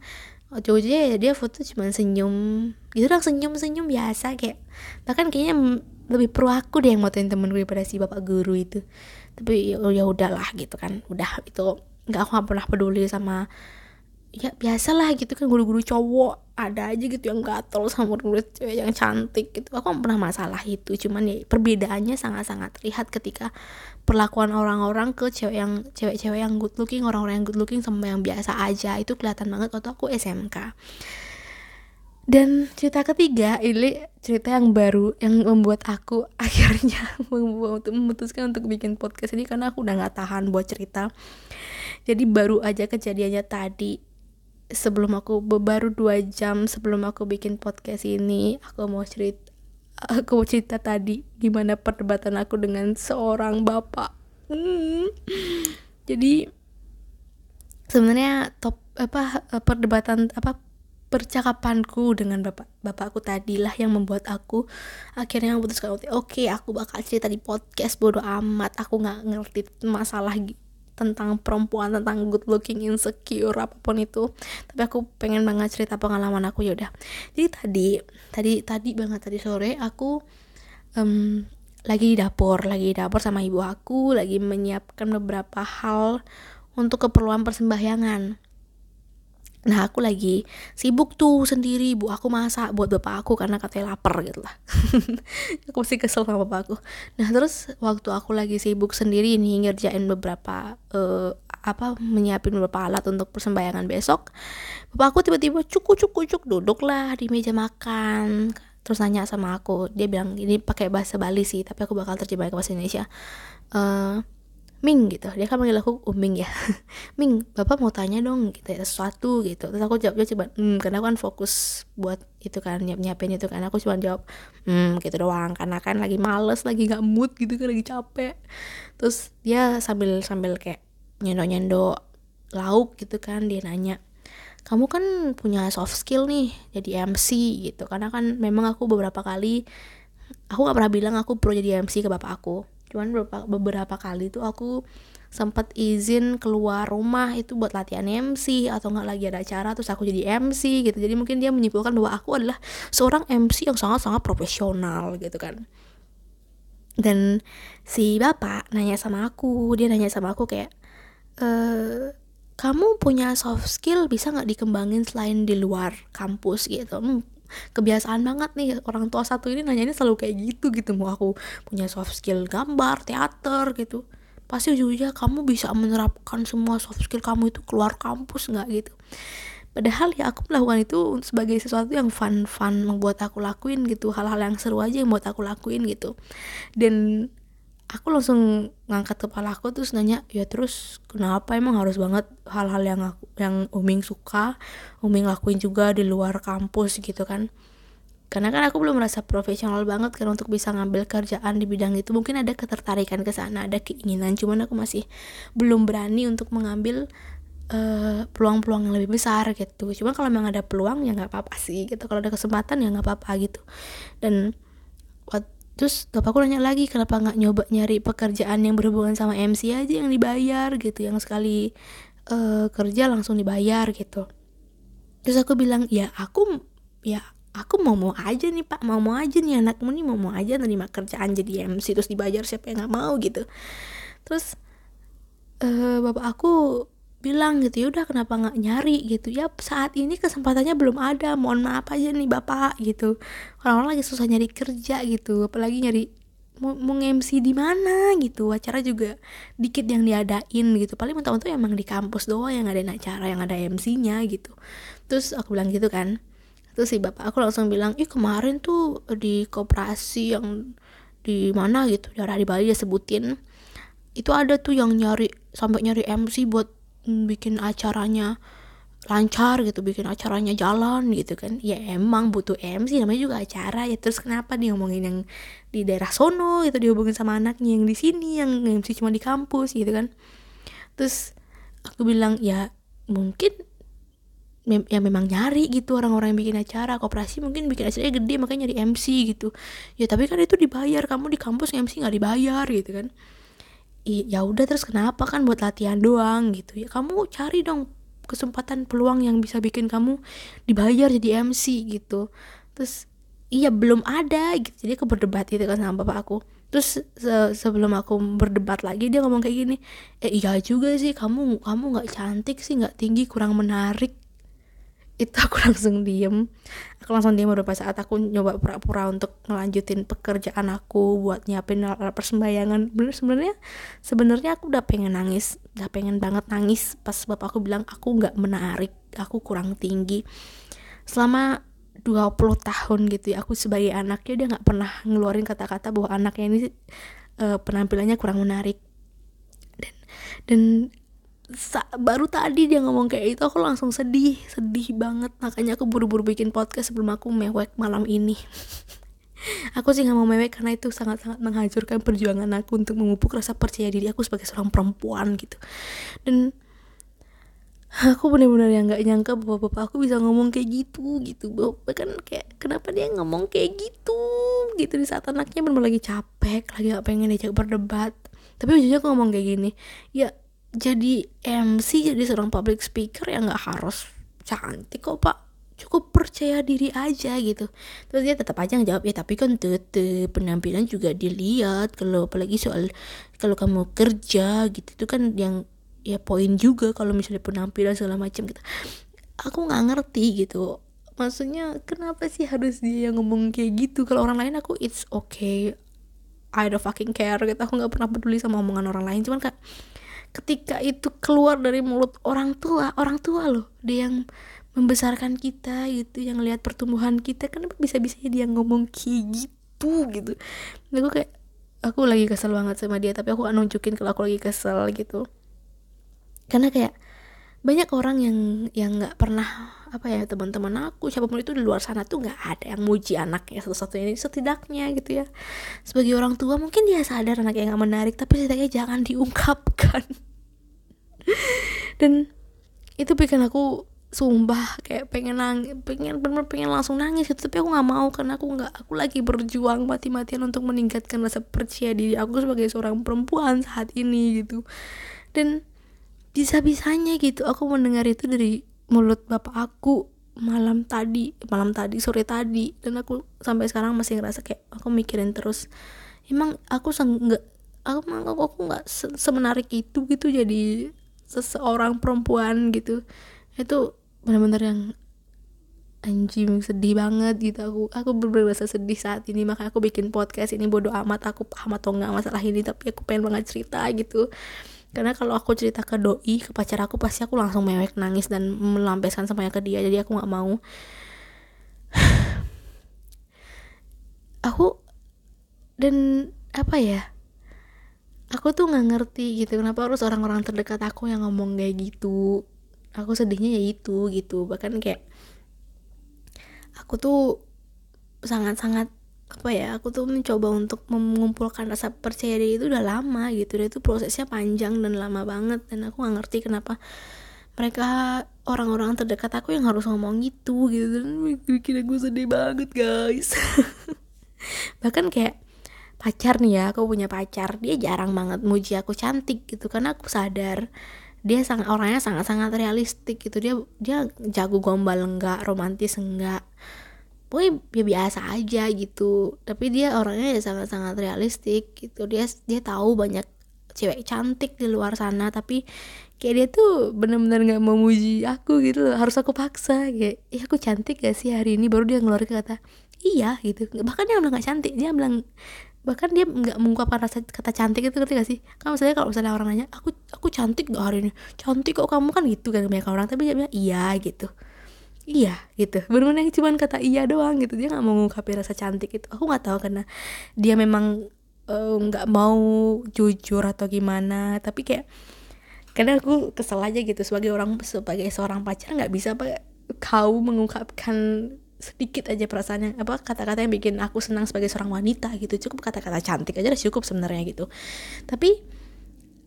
Ujung-ujungnya ya dia foto cuma senyum gitu dong senyum-senyum biasa kayak bahkan kayaknya lebih pro aku deh yang motoin temen gue pada si bapak guru itu. Tapi ya, ya udahlah gitu kan udah itu nggak aku gak pernah peduli sama ya biasalah gitu kan guru-guru cowok ada aja gitu yang gatel sama guru cewek yang cantik gitu. Aku gak pernah masalah itu cuman ya perbedaannya sangat-sangat terlihat ketika perlakuan orang-orang ke cewek yang cewek-cewek yang good looking orang-orang yang good looking sama yang biasa aja itu kelihatan banget waktu aku SMK dan cerita ketiga ini cerita yang baru yang membuat aku (laughs) akhirnya memutuskan untuk bikin podcast ini karena aku udah nggak tahan buat cerita. Jadi baru aja kejadiannya tadi sebelum aku baru dua jam sebelum aku bikin podcast ini aku mau cerita aku mau cerita tadi gimana perdebatan aku dengan seorang bapak hmm. jadi sebenarnya top apa perdebatan apa percakapanku dengan bapak bapakku tadi lah yang membuat aku akhirnya memutuskan oke okay, aku bakal cerita di podcast bodoh amat aku nggak ngerti masalah tentang perempuan tentang good looking insecure apa pun itu. Tapi aku pengen banget cerita pengalaman aku yaudah. Jadi tadi tadi tadi banget tadi sore aku um, lagi di dapur lagi di dapur sama ibu aku lagi menyiapkan beberapa hal untuk keperluan persembahyangan Nah aku lagi sibuk tuh sendiri bu aku masak buat bapak aku karena katanya lapar gitu lah. (laughs) Aku masih kesel sama bapak aku. Nah terus waktu aku lagi sibuk sendiri nih ngerjain beberapa uh, apa menyiapin beberapa alat untuk persembahyangan besok Bapak aku tiba-tiba cukup cukup cuk duduk lah di meja makan. Terus nanya sama aku Dia bilang ini pakai bahasa Bali sih tapi aku bakal terjemah ke bahasa Indonesia. Uh, Ming gitu. Dia kan manggil aku Uming ya. (laughs) Ming bapak mau tanya dong gitu ya sesuatu gitu. Terus aku jawabnya coba hmm karena aku kan fokus buat itu kan nyiap nyiapin itu kan. Aku cuma jawab hmm gitu doang. Karena kan lagi males lagi nggak mood gitu kan lagi capek. Terus dia sambil sambil kayak nyendo nyendo lauk gitu kan dia nanya kamu kan punya soft skill nih jadi MC gitu. Karena kan memang aku beberapa kali aku gak pernah bilang aku pro jadi MC ke bapak aku cuman beberapa beberapa kali tuh aku sempat izin keluar rumah itu buat latihan MC atau nggak lagi ada acara terus aku jadi MC gitu. Jadi mungkin dia menyimpulkan bahwa aku adalah seorang MC yang sangat-sangat profesional gitu kan. Dan si bapak nanya sama aku dia nanya sama aku kayak e, kamu punya soft skill bisa nggak dikembangin selain di luar kampus gitu? Hmm, kebiasaan banget nih orang tua satu ini nanya ini selalu kayak gitu gitu mau aku punya soft skill gambar teater gitu. Pasti ujung-ujungnya kamu bisa menerapkan semua soft skill kamu itu keluar kampus nggak gitu. Padahal ya aku melakukan itu sebagai sesuatu yang fun-fun membuat aku lakuin gitu hal-hal yang seru aja yang buat aku lakuin gitu. Dan aku langsung ngangkat kepala aku terus nanya ya terus kenapa emang harus banget hal-hal yang aku yang Uming suka Uming lakuin juga di luar kampus? Gitu kan. Karena kan aku belum merasa profesional banget kan untuk bisa ngambil kerjaan di bidang itu. Mungkin ada ketertarikan ke sana ada keinginan cuman aku masih belum berani untuk mengambil eh, peluang-peluang uh, yang lebih besar gitu. Cuman kalau memang ada peluang ya nggak apa-apa sih gitu. Kalau ada kesempatan ya nggak apa-apa gitu. Dan terus bapakku nanya lagi kenapa nggak nyoba nyari pekerjaan yang berhubungan sama MC aja yang dibayar gitu yang sekali uh, kerja langsung dibayar gitu. Terus aku bilang ya aku ya aku mau mau aja nih pak. Mau mau aja nih anakmu nih mau mau aja nerima kerjaan jadi MC terus dibayar siapa yang nggak mau gitu. Terus uh, bapak aku bilang gitu ya udah kenapa nggak nyari? Gitu. Ya saat ini kesempatannya belum ada mohon maaf aja nih bapak gitu. Orang-orang lagi susah nyari kerja gitu. Apalagi nyari mau, mau MC di mana gitu. Acara juga dikit yang diadain gitu. Paling mentok-mentok emang di kampus doang yang ada acara yang ada MC-nya gitu. Terus aku bilang gitu kan. Terus si bapak aku langsung bilang ih kemarin tuh di koperasi yang di mana gitu daerah di Bali dia sebutin itu ada tuh yang nyari sampai nyari MC buat bikin acaranya lancar gitu bikin acaranya jalan gitu kan. Ya emang butuh MC namanya juga acara ya. Terus kenapa dia ngomongin yang di daerah sono itu dihubungin sama anaknya yang di sini yang MC cuma di kampus gitu kan. Terus aku bilang ya mungkin mem ya memang nyari gitu orang-orang yang bikin acara. Koperasi mungkin bikin acaranya gede makanya nyari MC gitu. Ya tapi kan itu dibayar. Kamu di kampus MC nggak dibayar gitu kan ya udah terus kenapa? Kan buat latihan doang gitu. Ya kamu cari dong kesempatan peluang yang bisa bikin kamu dibayar jadi MC gitu. Terus iya belum ada gitu. Jadi aku berdebat gitu kan sama bapak aku. Terus se sebelum aku berdebat lagi dia ngomong kayak gini eh iya juga sih kamu kamu nggak cantik sih nggak tinggi kurang menarik itu aku (laughs) langsung diem. Aku langsung diem beberapa saat. Aku nyoba pura-pura untuk ngelanjutin pekerjaan aku buat nyiapin persembahyangan bener sebenarnya sebenarnya aku udah pengen nangis. Udah pengen banget nangis pas bapak aku bilang aku nggak menarik aku kurang tinggi. Selama 20 tahun gitu ya aku sebagai anaknya dia nggak pernah ngeluarin kata-kata bahwa anaknya ini uh, penampilannya kurang menarik. Dan dan baru tadi dia ngomong kayak itu aku langsung sedih sedih banget. Makanya aku buru-buru bikin podcast sebelum aku mewek malam ini. (laughs) Aku sih nggak mau mewek karena itu sangat-sangat menghancurkan perjuangan aku untuk memupuk rasa percaya diri aku sebagai seorang perempuan gitu. Dan aku benar-benar yang nggak nyangka bahwa bapak aku bisa ngomong kayak gitu gitu. Bahkan kayak kenapa dia ngomong kayak gitu? Gitu di saat anaknya benar lagi capek lagi gak pengen diajak berdebat. Tapi ujungnya aku ngomong kayak gini ya jadi MC jadi seorang public speaker ya nggak harus cantik kok pak. Cukup percaya diri aja gitu. Terus dia tetap aja ngejawab ya tapi kan tetep penampilan juga dilihat kalau apalagi soal kalau kamu kerja gitu. Itu kan yang ya poin juga kalau misalnya penampilan segala macam gitu. Aku nggak ngerti gitu. Maksudnya kenapa sih harus dia yang ngomong kayak gitu? Kalau orang lain aku it's okay. I don't fucking care gitu. Aku nggak pernah peduli sama omongan orang lain. Cuman kayak ketika itu keluar dari mulut orang tua orang tua loh dia yang membesarkan kita gitu yang lihat pertumbuhan kita kenapa bisa bisa dia ngomong kayak gitu gitu. Nah, aku kayak aku lagi kesel banget sama dia tapi aku gak nunjukin kalau aku lagi kesel gitu. Karena kayak banyak orang yang yang nggak pernah apa ya teman-teman aku siapa pun itu di luar sana tuh nggak ada yang muji anaknya satu-satunya ini setidaknya gitu ya. Sebagai orang tua mungkin dia sadar anaknya nggak menarik tapi setidaknya jangan diungkapkan. (laughs) Dan itu bikin aku sumpah kayak pengen nang pengen bener pengen langsung nangis gitu. Tapi aku nggak mau karena aku nggak aku lagi berjuang mati-matian untuk meningkatkan rasa percaya diri aku sebagai seorang perempuan saat ini gitu. Dan bisa-bisanya gitu aku mendengar itu dari mulut bapak aku malam tadi malam tadi sore tadi. Dan aku sampai sekarang masih ngerasa kayak aku mikirin terus. Emang aku nggak aku aku aku nggak semenarik itu gitu jadi seseorang perempuan gitu. Itu benar-benar yang anjing sedih banget gitu. Aku aku bener sedih saat ini. Makanya aku bikin podcast ini bodoh amat. Aku paham atau nggak masalah ini tapi aku pengen banget cerita gitu karena kalau aku cerita ke doi ke pacar aku pasti aku langsung mewek nangis dan melampiaskan semuanya ke dia. Jadi aku nggak mau. (sighs) Aku dan apa ya? Aku tuh nggak ngerti gitu kenapa harus orang-orang terdekat aku yang ngomong kayak gitu. Aku sedihnya ya itu gitu. Bahkan kayak aku tuh sangat-sangat apa ya aku tuh mencoba untuk mengumpulkan rasa percaya diri itu udah lama gitu. Dan itu prosesnya panjang dan lama banget. Dan aku nggak ngerti kenapa mereka orang-orang terdekat aku yang harus ngomong gitu gitu. Dan bikin aku sedih banget guys. (laughs) Bahkan kayak pacar nih ya aku punya pacar. Dia jarang banget muji aku cantik gitu. Karena aku sadar dia sangat orangnya sangat-sangat realistik gitu. Dia dia jago gombal enggak romantis enggak pokoknya ya biasa aja gitu. Tapi dia orangnya ya sangat-sangat realistik gitu. Dia dia tahu banyak cewek cantik di luar sana tapi kayak dia tuh bener-bener nggak mau muji aku gitu loh. Harus aku paksa kayak iya aku cantik gak sih hari ini? Baru dia ngeluarin kata iya gitu. Bahkan dia bilang gak cantik dia bilang bahkan dia nggak mengungkapkan rasa kata cantik itu ngerti gak sih? Kan misalnya kalau misalnya orang nanya aku aku cantik gak hari ini? Cantik kok kamu? Kan gitu kan banyak orang. Tapi dia bilang iya gitu iya gitu. Benar-benar yang cuman kata iya doang gitu. Dia nggak mau ngungkapin rasa cantik itu. Aku nggak tahu karena dia memang eh, nggak uh, mau jujur atau gimana. Tapi kayak kadang aku kesel aja gitu. Sebagai orang sebagai seorang pacar nggak bisa apa kau mengungkapkan sedikit aja perasaannya. Apa kata-kata yang bikin aku senang sebagai seorang wanita gitu. Cukup kata-kata cantik aja udah cukup sebenarnya gitu. Tapi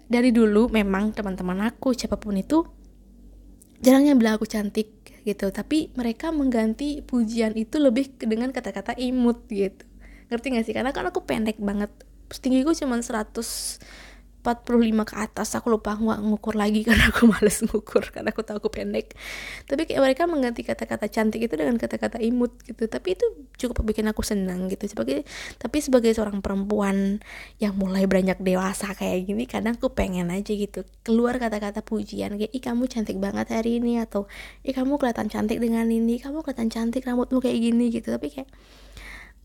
dari dulu memang teman-teman aku siapa pun itu jarangnya bilang aku cantik gitu. Tapi mereka mengganti pujian itu lebih dengan kata-kata imut gitu. Ngerti gak sih? Karena kan aku pendek banget. Tinggiku cuma 100 45 ke atas aku lupa nggak ngukur lagi (laughs) karena aku males ngukur karena aku tahu aku pendek. Tapi kayak mereka mengganti kata-kata cantik itu dengan kata-kata imut gitu. Tapi itu cukup bikin aku senang gitu. Sebagai tapi sebagai seorang perempuan yang mulai beranjak dewasa kayak gini kadang aku pengen aja gitu keluar kata-kata pujian kayak ih kamu cantik banget hari ini atau ih kamu kelihatan cantik dengan ini kamu kelihatan cantik rambutmu kayak gini gitu. Tapi kayak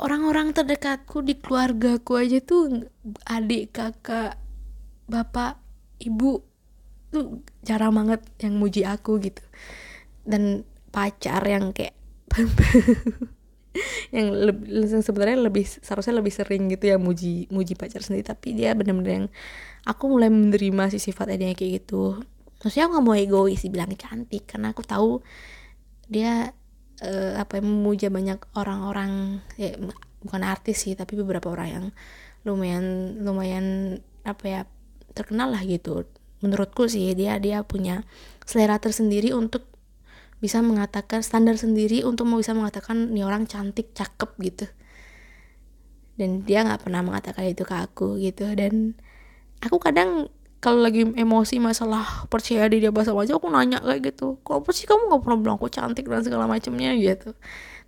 orang-orang terdekatku di keluargaku aja tuh adik kakak bapak ibu tuh jarang banget yang muji aku gitu. Dan pacar yang kayak (laughs) yang lebih sebenarnya lebih seharusnya lebih sering gitu ya muji muji pacar sendiri. Tapi dia bener-bener yang aku mulai menerima si sifatnya dia kayak gitu. Maksudnya aku gak mau egois bilang cantik. Karena aku tahu dia uh, apa yang memuja banyak orang-orang ya bukan artis sih tapi beberapa orang yang lumayan lumayan apa ya terkenal lah gitu. Menurutku sih dia dia punya selera tersendiri untuk bisa mengatakan standar sendiri untuk mau bisa mengatakan nih orang cantik cakep gitu. Dan dia nggak pernah mengatakan itu ke aku gitu. Dan aku kadang kalau lagi emosi masalah percaya diri dia bahasa aja aku nanya kayak gitu kok sih kamu nggak pernah bilang aku cantik dan segala macamnya? Gitu.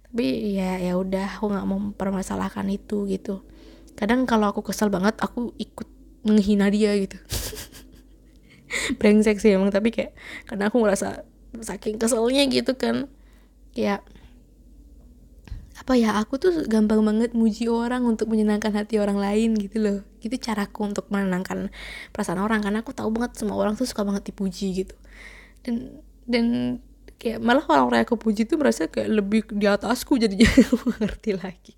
Tapi ya ya udah aku nggak mau mempermasalahkan itu gitu. Kadang kalau aku kesel banget aku ikut menghina dia gitu. (laughs) Brengsek sih emang tapi kayak karena aku ngerasa saking keselnya gitu kan. Kayak apa ya aku tuh gampang banget muji orang untuk menyenangkan hati orang lain gitu loh. Gitu caraku untuk menenangkan perasaan orang karena aku tahu banget semua orang tuh suka banget dipuji gitu. Dan dan kayak malah orang-orang yang aku puji tuh merasa kayak lebih di atasku jadinya (laughs) aku ngerti lagi.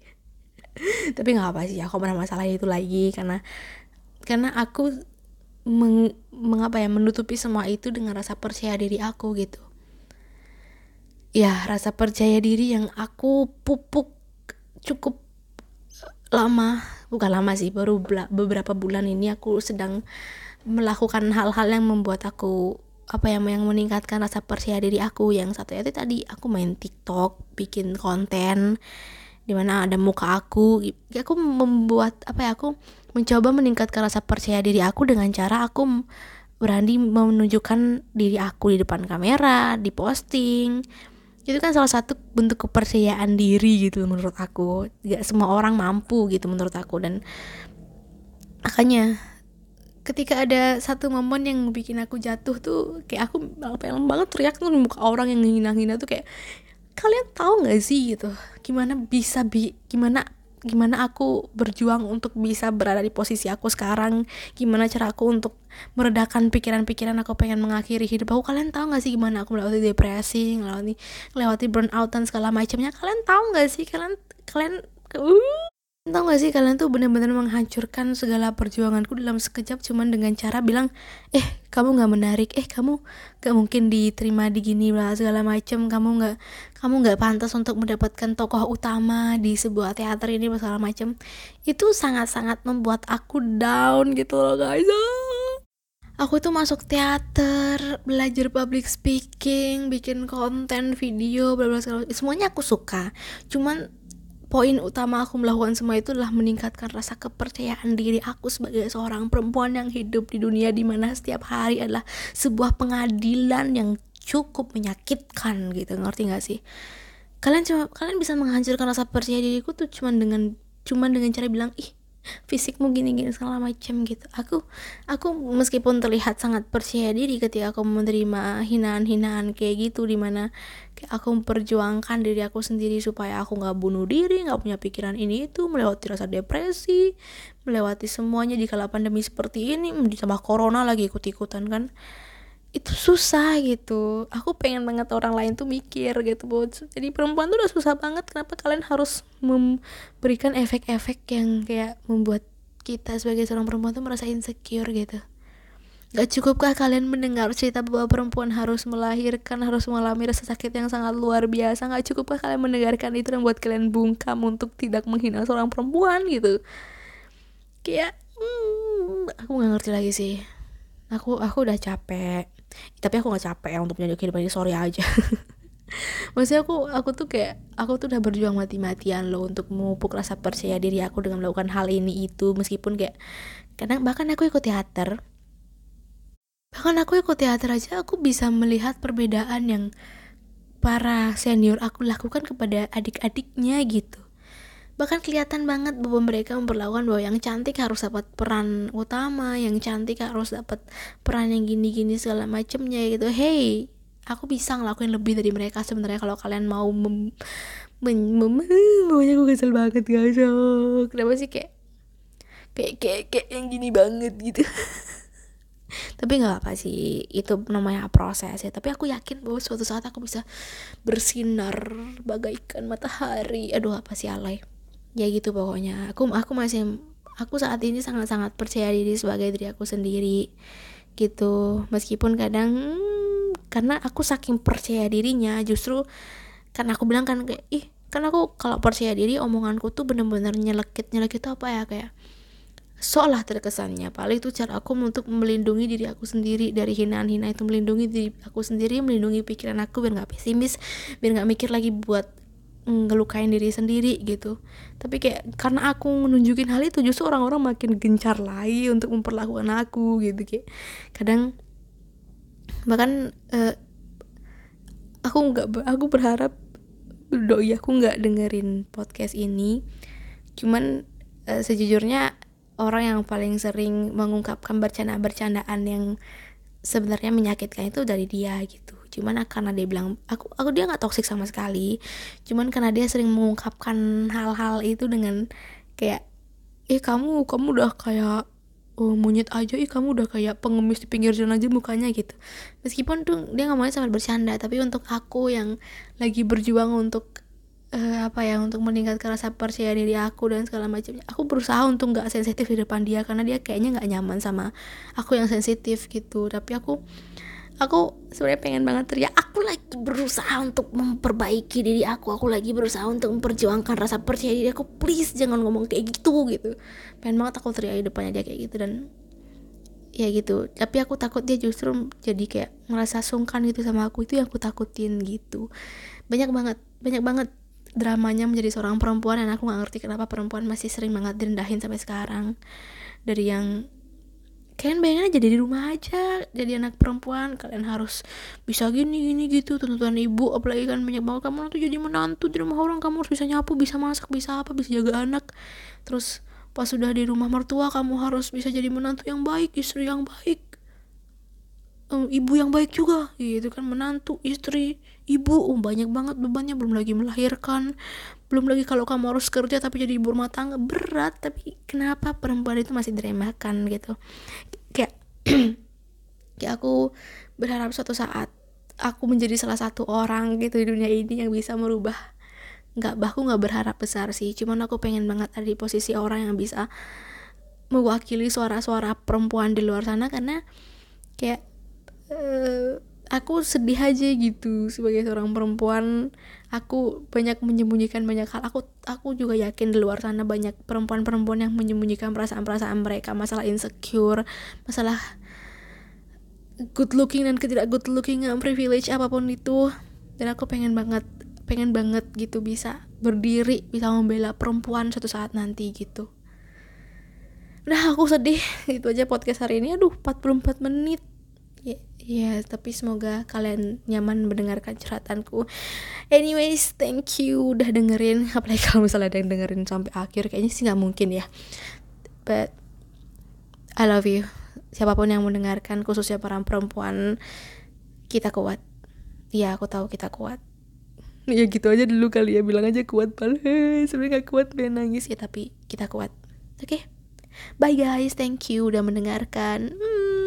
Tapi nggak apa sih aku pernah masalah itu lagi karena karena aku meng, mengapa ya menutupi semua itu dengan rasa percaya diri aku gitu. Ya rasa percaya diri yang aku pupuk cukup lama bukan lama sih baru beberapa bulan ini aku sedang melakukan hal-hal yang membuat aku apa ya yang meningkatkan rasa percaya diri aku. Yang satu itu tadi aku main TikTok bikin konten di mana ada muka aku aku membuat apa ya aku mencoba meningkatkan rasa percaya diri aku dengan cara aku berani menunjukkan diri aku di depan kamera, di posting. Itu kan salah satu bentuk kepercayaan diri gitu menurut aku. Gak semua orang mampu gitu menurut aku dan makanya ketika ada satu momen yang bikin aku jatuh tuh kayak aku pengen banget teriak tuh muka orang yang ngina-ngina tuh kayak kalian tahu nggak sih gitu gimana bisa bi gimana gimana aku berjuang untuk bisa berada di posisi aku sekarang? Gimana cara aku untuk meredakan pikiran-pikiran aku pengen mengakhiri hidup aku? Kalian tahu gak sih gimana aku melewati depresi melewati melewati burnout dan segala macamnya? Kalian tahu gak sih? Kalian kalian uh, Tahu gak sih kalian tuh bener-bener menghancurkan segala perjuanganku dalam sekejap cuman dengan cara bilang eh kamu gak menarik. Eh kamu gak mungkin diterima di gini lah segala macem. Kamu gak kamu gak pantas untuk mendapatkan tokoh utama di sebuah teater ini segala macem. Itu sangat-sangat membuat aku down gitu loh guys. Aku tuh masuk teater belajar public speaking bikin konten video bla bla semuanya aku suka. Cuman poin utama aku melakukan semua itu adalah meningkatkan rasa kepercayaan diri aku sebagai seorang perempuan yang hidup di dunia di mana setiap hari adalah sebuah pengadilan yang cukup menyakitkan gitu. Ngerti gak sih? Kalian cuma kalian bisa menghancurkan rasa percaya diriku tuh cuman dengan cuman dengan cara bilang ih fisikmu gini-gini segala macam gitu. Aku aku meskipun terlihat sangat percaya diri ketika aku menerima hinaan-hinaan kayak gitu di mana kayak aku memperjuangkan diri aku sendiri supaya aku nggak bunuh diri nggak punya pikiran ini itu melewati rasa depresi melewati semuanya di kala pandemi seperti ini ditambah corona lagi ikut-ikutan kan itu susah gitu aku pengen banget orang lain tuh mikir gitu buat jadi perempuan tuh udah susah banget kenapa kalian harus memberikan efek-efek yang kayak membuat kita sebagai seorang perempuan tuh merasa insecure gitu Gak cukupkah kalian mendengar cerita bahwa perempuan harus melahirkan, harus mengalami rasa sakit yang sangat luar biasa? Gak cukupkah kalian mendengarkan itu dan buat kalian bungkam untuk tidak menghina seorang perempuan gitu? Kayak, hmm, aku gak ngerti lagi sih. Aku aku udah capek tapi aku nggak capek ya untuk menjadi kehidupan ini. Sorry aja. (laughs) Maksudnya aku aku tuh kayak aku tuh udah berjuang mati-matian loh untuk memupuk rasa percaya diri aku dengan melakukan hal ini itu. Meskipun kayak kadang bahkan aku ikut teater. Bahkan aku ikut teater aja aku bisa melihat perbedaan yang para senior aku lakukan kepada adik-adiknya gitu bahkan kelihatan banget bahwa mereka memperlakukan bahwa yang cantik harus dapat peran utama yang cantik harus dapat peran yang gini-gini segala macemnya gitu. Hey aku bisa ngelakuin lebih dari mereka sebenarnya kalau kalian mau mem, mem, (laughs) mem, aku kesel banget guys. Kenapa sih kayak kayak kayak kayak yang gini banget gitu? (laughs) Tapi nggak apa sih itu namanya proses ya. Tapi aku yakin bahwa suatu saat aku bisa bersinar bagaikan matahari. Aduh apa sih alay ya gitu pokoknya. Aku aku masih aku saat ini sangat-sangat percaya diri sebagai diri aku sendiri gitu. Meskipun kadang karena aku saking percaya dirinya justru kan aku bilang kan kayak ih kan aku kalau percaya diri omonganku tuh bener-bener nyelekit nyelekit apa ya? Kayak seolah terkesannya. Paling itu cara aku untuk melindungi diri aku sendiri dari hinaan-hinaan itu melindungi diri aku sendiri melindungi pikiran aku biar nggak pesimis biar nggak mikir lagi buat ngelukain diri sendiri gitu. Tapi kayak karena aku menunjukin hal itu justru orang-orang makin gencar lagi untuk memperlakukan aku gitu kayak kadang bahkan uh, aku nggak aku berharap doi aku nggak dengerin podcast ini. Cuman uh, sejujurnya orang yang paling sering mengungkapkan bercanda-bercandaan yang sebenarnya menyakitkan itu dari dia gitu cuman karena dia bilang aku aku dia nggak toksik sama sekali. Cuman karena dia sering mengungkapkan hal-hal itu dengan kayak eh kamu kamu udah kayak oh, monyet aja. Ih kamu udah kayak pengemis di pinggir jalan aja mukanya gitu. Meskipun tuh dia ngomongnya sambil bercanda tapi untuk aku yang lagi berjuang untuk uh, apa ya untuk meningkatkan rasa percaya diri aku dan segala macamnya aku berusaha untuk nggak sensitif di depan dia karena dia kayaknya nggak nyaman sama aku yang sensitif gitu. Tapi aku aku sebenarnya pengen banget teriak. Aku lagi berusaha untuk memperbaiki diri aku. Aku lagi berusaha untuk memperjuangkan rasa percaya diri aku. Please jangan ngomong kayak gitu gitu. Pengen banget aku teriak di depannya dia kayak gitu dan ya gitu. Tapi aku takut dia justru jadi kayak ngerasa sungkan gitu sama aku. Itu yang aku takutin gitu. Banyak banget banyak banget dramanya menjadi seorang perempuan dan aku nggak ngerti kenapa perempuan masih sering banget direndahin sampai sekarang. Dari yang kalian bayangin aja di rumah aja jadi anak perempuan kalian harus bisa gini gini gitu tuntutan ibu apalagi kan banyak banget kamu nanti jadi menantu di rumah orang kamu harus bisa nyapu bisa masak bisa apa bisa jaga anak. Terus pas sudah di rumah mertua kamu harus bisa jadi menantu yang baik istri yang baik um, ibu yang baik juga gitu kan menantu istri ibu um, banyak banget bebannya belum lagi melahirkan belum lagi kalau kamu harus kerja tapi jadi ibu rumah tangga berat. Tapi kenapa perempuan itu masih diremehkan gitu? Kayak (clears throat) kayak aku berharap suatu saat aku menjadi salah satu orang gitu di dunia ini yang bisa merubah. Nggak bahku nggak berharap besar sih. Cuman aku pengen banget ada di posisi orang yang bisa mewakili suara-suara perempuan di luar sana karena kayak uh, aku sedih aja gitu sebagai seorang perempuan. Aku banyak menyembunyikan banyak hal. Aku aku juga yakin di luar sana banyak perempuan-perempuan yang menyembunyikan perasaan-perasaan mereka. Masalah insecure masalah good looking dan ketidak good looking privilege apa pun itu. Dan aku pengen banget pengen banget gitu bisa berdiri bisa membela perempuan suatu saat nanti gitu. Nah aku sedih. Itu aja podcast hari ini. Aduh 44 menit ya, ya tapi semoga kalian nyaman mendengarkan curhatanku anyways thank you udah dengerin. (laughs) Apalagi kalau misalnya ada yang dengerin sampai akhir kayaknya sih nggak mungkin ya. But I love you. Siapa pun yang mendengarkan khususnya para perempuan kita kuat. Iya aku tahu kita kuat. (laughs) Ya gitu aja dulu kali ya. Bilang aja kuat pal (laughs) sebenarnya gak kuat pengen nangis. Ya tapi kita kuat. Oke? Okay? bye guys. Thank you udah mendengarkan. Hmm.